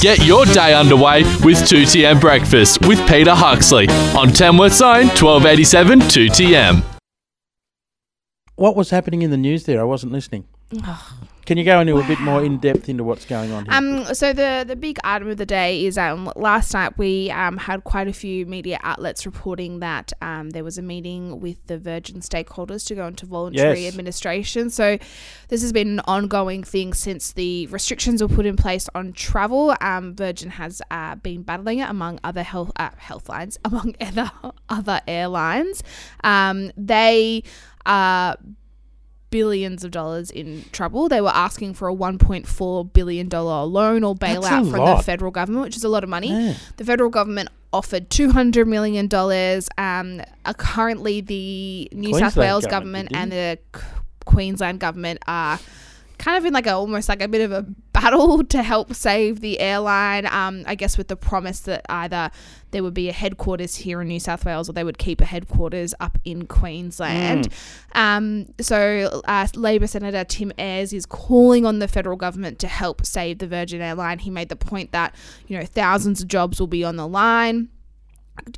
Get your day underway with 2TM Breakfast with Peter Huxley on Tamworth Zone 1287 2TM. What was happening in the news there? I wasn't listening. Can you go into a bit more in depth into what's going on here? Um, so the the big item of the day is um last night we um had quite a few media outlets reporting that um there was a meeting with the Virgin stakeholders to go into voluntary Yes. administration. So this has been an ongoing thing since the restrictions were put in place on travel. Um, Virgin has uh, been battling it among other health uh, health lines, among other other airlines. Um, they are billions of dollars in trouble. They were asking for a 1.4 billion dollar loan or bailout from lot. the federal government, which is a lot of money. Yeah. The federal government offered 200 million dollars. Um, uh, currently the New South Wales government government and the Queensland government are kind of in like a almost like a bit of a battle to help save the airline. Um, I guess with the promise that either there would be a headquarters here in New South Wales or they would keep a headquarters up in Queensland. Um, so uh, Labor Senator Tim Ayres is calling on the federal government to help save the Virgin Airline. He made the point that you know thousands of jobs will be on the line.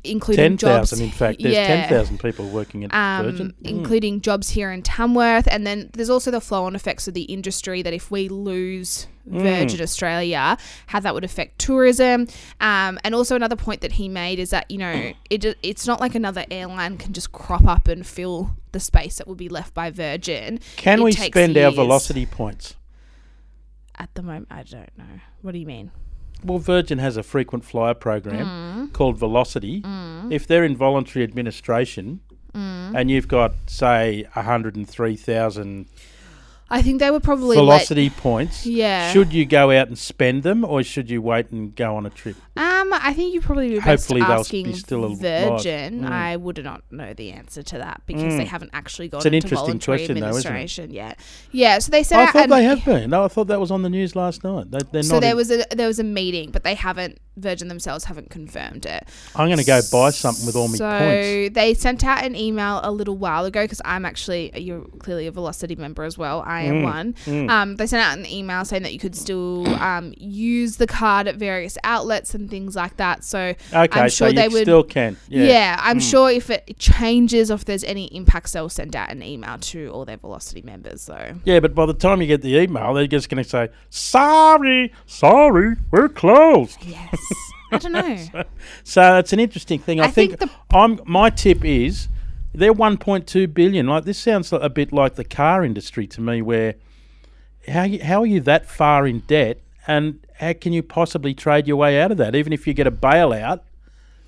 Including Ten jobs, thousand, in fact. There's yeah ten thousand people working at um, Virgin. Mm. including jobs here in Tamworth. And then there's also the flow on effects of the industry that if we lose Mm. Virgin Australia, how that would affect tourism. Um, and also another point that he made is that, you know, it, it's not like another airline can just crop up and fill the space that would be left by Virgin. Can It we spend our velocity points? At the moment, I don't know. What do you mean? Well, Virgin has a frequent flyer program Mm. Called Velocity. If they're in voluntary administration Mm. and you've got, say, 103,000 I think they were probably let- velocity points, Yeah. should you go out and spend them or should you wait and go on a trip? Um, I think you probably be Hopefully they'll be still alive. Virgin. Mm. I would not know the answer to that because they Mm. haven't actually gone It's an into interesting voluntary question though, administration yet. Yeah, so they said. I thought they have been. No, I thought that was on the news last night. They, they're So there was a there was a meeting, but they haven't. Virgin themselves haven't confirmed it. I'm going to go buy something with all my so points. they sent out an email a little while ago because I'm actually you're clearly a Velocity member as well. I am Mm, one. mm. Um, they sent out an email saying that you could still um, use the card at various outlets and things like that. So Okay, I'm so sure you they would still can. Yeah. Yeah, I'm Mm. sure if it changes, or if there's any impacts, they'll send out an email to all their Velocity members. So Yeah, but by the time you get the email, they're just going to say, "Sorry, sorry, we're closed." yes, I don't know. So it's an interesting thing. I, I think think, I'm. My tip is they're 1.2 billion. Like this sounds a bit like the car industry to me, where how you, how are you that far in debt, and how can you possibly trade your way out of that? Even if you get a bailout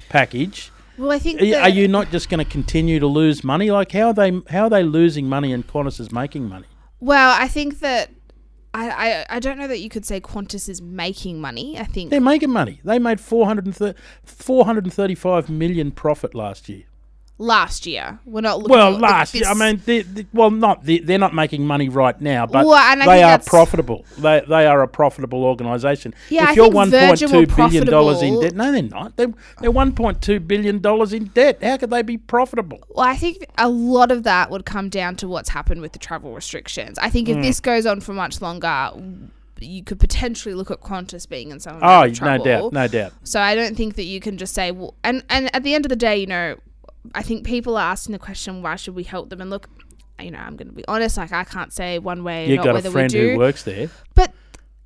package, Well, I think are, you- are you not just going to continue to lose money? Like how are they how are they losing money and Qantas is making money? Well, I think that I, I I don't know that you could say Qantas is making money. I think They're making money. They made 430 435 million profit last year. Last year we're not looking. Well, last year, I mean, they, they- well, not they, they're not making money right now, but Well, they are profitable. They they are a profitable organisation. Yeah, if I you're Virgin point two billion dollars in debt, no, they're not. They're, they're one point two billion dollars in debt. How could they be profitable? Well, I think a lot of that would come down to what's happened with the travel restrictions. I think if Mm. this goes on for much longer, you could potentially look at Qantas being in some Oh, of no doubt, no doubt. So I don't think that you can just say, well, and and at the end of the day, you know, I think people are asking the question, why should we help them? And look, you know, I'm going to be honest, like I can't say one way or You got a friend we do. who works there. But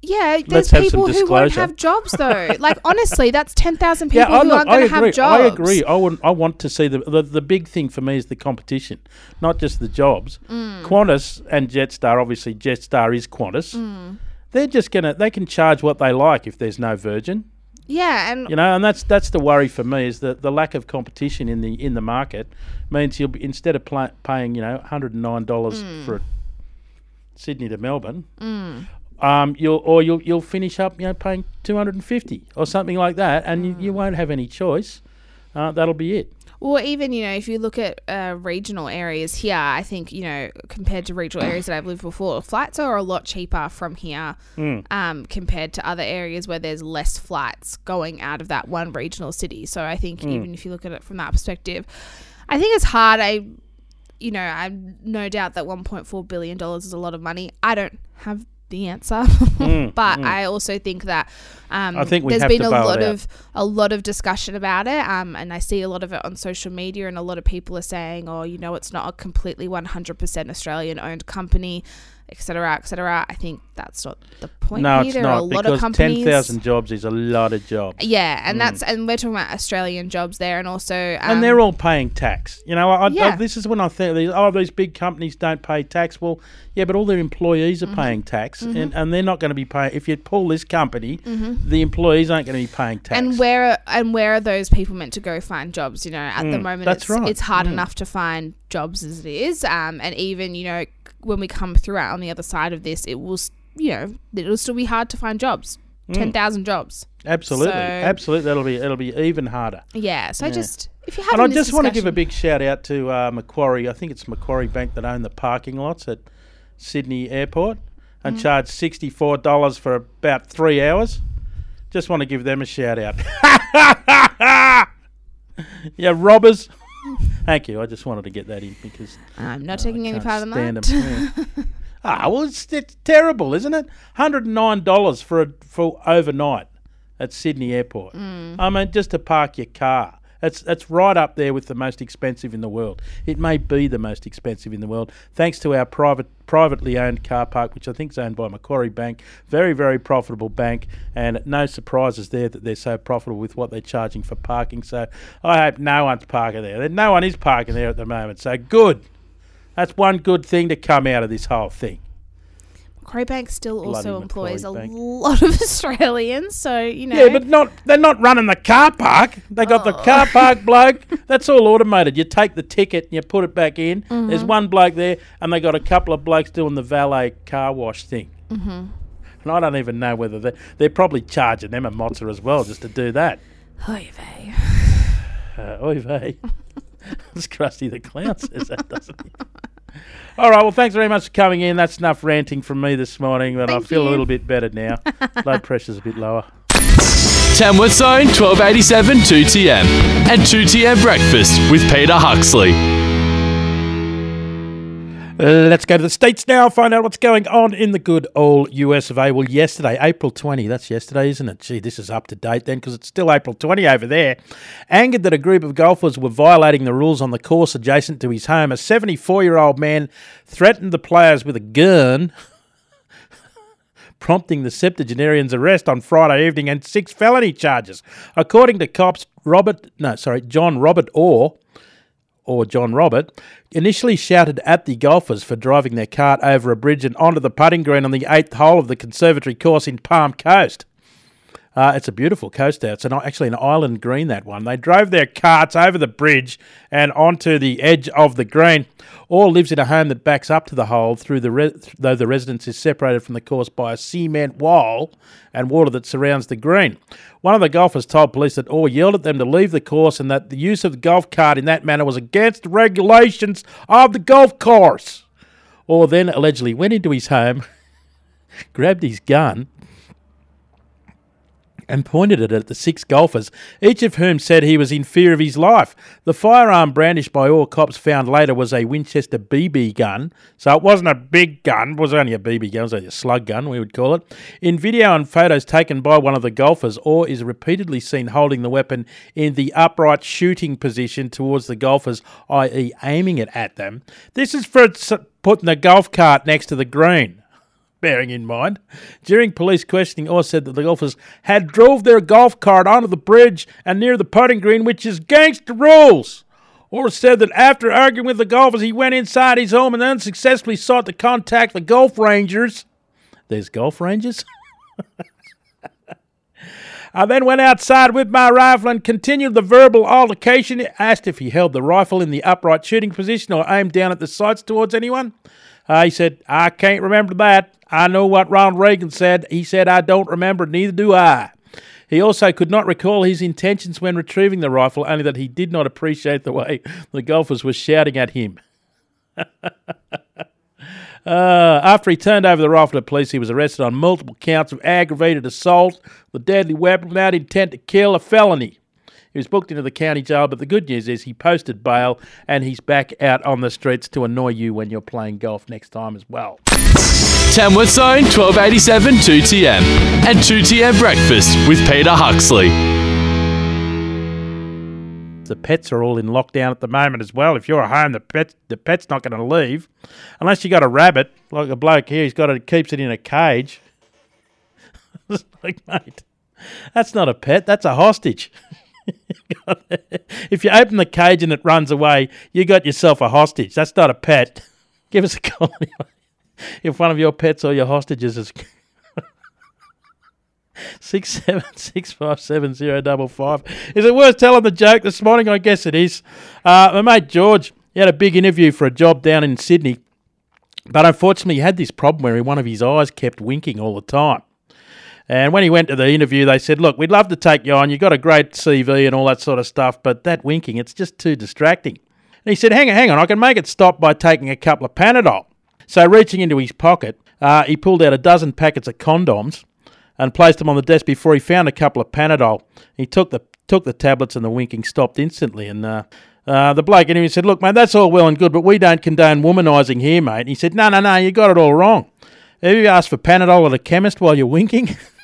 yeah, there's people who won't have jobs though. like honestly, that's ten thousand people yeah, who aren't going to have jobs. I agree. I want, I want to see the, the the big thing for me is the competition, not just the jobs. Mm. Qantas and Jetstar, obviously Jetstar is Qantas. Mm. They're just gonna they can charge what they like if there's no Virgin. Yeah, and You know, and that's that's the worry for me is that the lack of competition in the in the market means you'll be instead of pla paying you know one hundred and nine dollars Mm. for a Sydney to Melbourne, um, you'll or you'll you'll finish up you know paying two hundred and fifty or something like that, and you, you Mm. won't have any choice. Uh, that'll be it. Or even, you know, if you look at uh, regional areas here, I think, you know, compared to regional areas that I've lived before, flights are a lot cheaper from here Mm. um, compared to other areas where there's less flights going out of that one regional city. So I think Mm. even if you look at it from that perspective, I think it's hard. I, you know, I'm no doubt that $1.4 billion is a lot of money. I don't have the answer. but I also think that um, Mm, I think there's been a lot of a lot of discussion about it, um, and I see a lot of it on social media, and a lot of people are saying, "Oh, you know, it's not a completely 100% Australian-owned company." etc., cetera, et cetera. I think that's not the point No, here. it's are a not lot of because companies. ten thousand jobs is a lot of jobs. Yeah, Mm. and that's and we're talking about Australian jobs there, and also um, and they're all paying tax. You know, I, I, this is when I think these oh these big companies don't pay tax. Well, yeah, but all their employees Mm-hmm. are paying tax, and, and they're not going to be paying. If you pull this company, Mm-hmm. the employees aren't going to be paying tax. and where and where are those people meant to go find jobs? You know, at the Mm, moment, that's it's, right. it's hard Mm. enough to find jobs as it is, um, and even you know when we come through out on the other side of this, it will s- you know it'll still be hard to find jobs. Mm. Ten thousand jobs. absolutely, so- absolutely, that'll be it'll be even harder. Yeah. So I Yeah. just if you have, And I just want to give a big shout out to uh, Macquarie. I think it's Macquarie Bank that own the parking lots at Sydney Airport and charge sixty four dollars for about three hours. Just want to give them a shout out. yeah, robbers. Thank you. I just wanted to get that in because I'm not I taking any part in that. 'em. Yeah. Ah, well, it's, it's terrible, isn't it? Hundred and nine dollars for a, for overnight at Sydney Airport. Mm. I mean, just to park your car. That's that's right up there with the most expensive in the world. It may be the most expensive in the world, thanks to our private privately owned car park, which I think is owned by Macquarie Bank. Very very profitable bank, and no surprises there that they're so profitable with what they're charging for parking. So I hope no one's parking there. No one is parking there at the moment. So good. That's one good thing to come out of this whole thing. Macquarie Bank still Bloody also employs a Bank. lot of Australians, so you know. Yeah, but not they're not running the car park. They got the car park bloke. That's all automated. You take the ticket and you put it back in. There's one bloke there, and they got a couple of blokes doing the valet car wash thing. Mm-hmm. And I don't even know whether they they're probably charging them a mozza as well just to do that. Oy vey. Uh, oy vey. It's Krusty the Clown says that, doesn't he? All right, well, thanks very much for coming in. That's enough ranting from me this morning, but I Thank feel a little bit better now. Blood pressure's a bit lower. Tamworth Zone 1287 2TM and 2TM Breakfast with Peter Huxley. Let's go to the States now, find out what's going on in the good old US of A. Well, yesterday, April 20, that's yesterday, isn't it? Gee, this is up to date then because it's still April 20 over there. Angered that a group of golfers were violating the rules on the course adjacent to his home, a 74 year old man threatened the players with a gun. Prompting the septuagenarian's arrest on Friday evening and six felony charges. According to cops, Robert, no, sorry, John Robert Orr, or John Robert, initially shouted at the golfers for driving their cart over a bridge and onto the putting green on the eighth hole of the conservatory course in Palm Coast. Uh, it's a beautiful coast there. It's an, actually an island green, that one. They drove their carts over the bridge and onto the edge of the green. Orr lives in a home that backs up to the hole, through the re- though the residence is separated from the course by a cement wall and water that surrounds the green. One of the golfers told police that Orr yelled at them to leave the course and that the use of the golf cart in that manner was against the regulations of the golf course. Orr then allegedly went into his home, grabbed his gun, and pointed it at the six golfers, each of whom said he was in fear of his life. The firearm brandished by all cops found later was a Winchester BB gun, so it wasn't a big gun, it was only a BB gun, it was only a slug gun, we would call it. In video and photos taken by one of the golfers, Orr is repeatedly seen holding the weapon in the upright shooting position towards the golfers, i.e., aiming it at them. This is for putting the golf cart next to the green bearing in mind. During police questioning, Orr said that the golfers had drove their golf cart onto the bridge and near the putting green, which is gangster rules. Orr said that after arguing with the golfers, he went inside his home and unsuccessfully sought to contact the golf rangers. There's golf rangers? I then went outside with my rifle and continued the verbal altercation. Asked if he held the rifle in the upright shooting position or aimed down at the sights towards anyone. Uh, he said, I can't remember that. I know what Ronald Reagan said. He said, I don't remember, neither do I. He also could not recall his intentions when retrieving the rifle, only that he did not appreciate the way the golfers were shouting at him. Uh, after he turned over the rifle to police, he was arrested on multiple counts of aggravated assault a deadly weapon without intent to kill, a felony. He was booked into the county jail, but the good news is he posted bail and he's back out on the streets to annoy you when you're playing golf next time as well. Tamworth Zone 1287 2TM and 2TM Breakfast with Peter Huxley. The pets are all in lockdown at the moment as well. If you're at home, the pet the pet's not going to leave unless you got a rabbit like a bloke here. He's got it keeps it in a cage. Like mate, that's not a pet. That's a hostage. if you open the cage and it runs away, you got yourself a hostage. That's not a pet. Give us a call if one of your pets or your hostages is six seven six five seven zero double five. Is it worth telling the joke this morning? I guess it is. Uh, my mate George, he had a big interview for a job down in Sydney, but unfortunately, he had this problem where one of his eyes kept winking all the time. And when he went to the interview, they said, "Look, we'd love to take you on. You've got a great CV and all that sort of stuff, but that winking, it's just too distracting." And he said, "Hang on, hang on. I can make it stop by taking a couple of Panadol." So, reaching into his pocket, uh, he pulled out a dozen packets of condoms and placed them on the desk before he found a couple of Panadol. He took the took the tablets and the winking stopped instantly. And uh, uh, the bloke in him said, "Look, mate, that's all well and good, but we don't condone womanising here, mate." And he said, "No, no, no, you got it all wrong. Have you asked for Panadol at a chemist while you're winking?"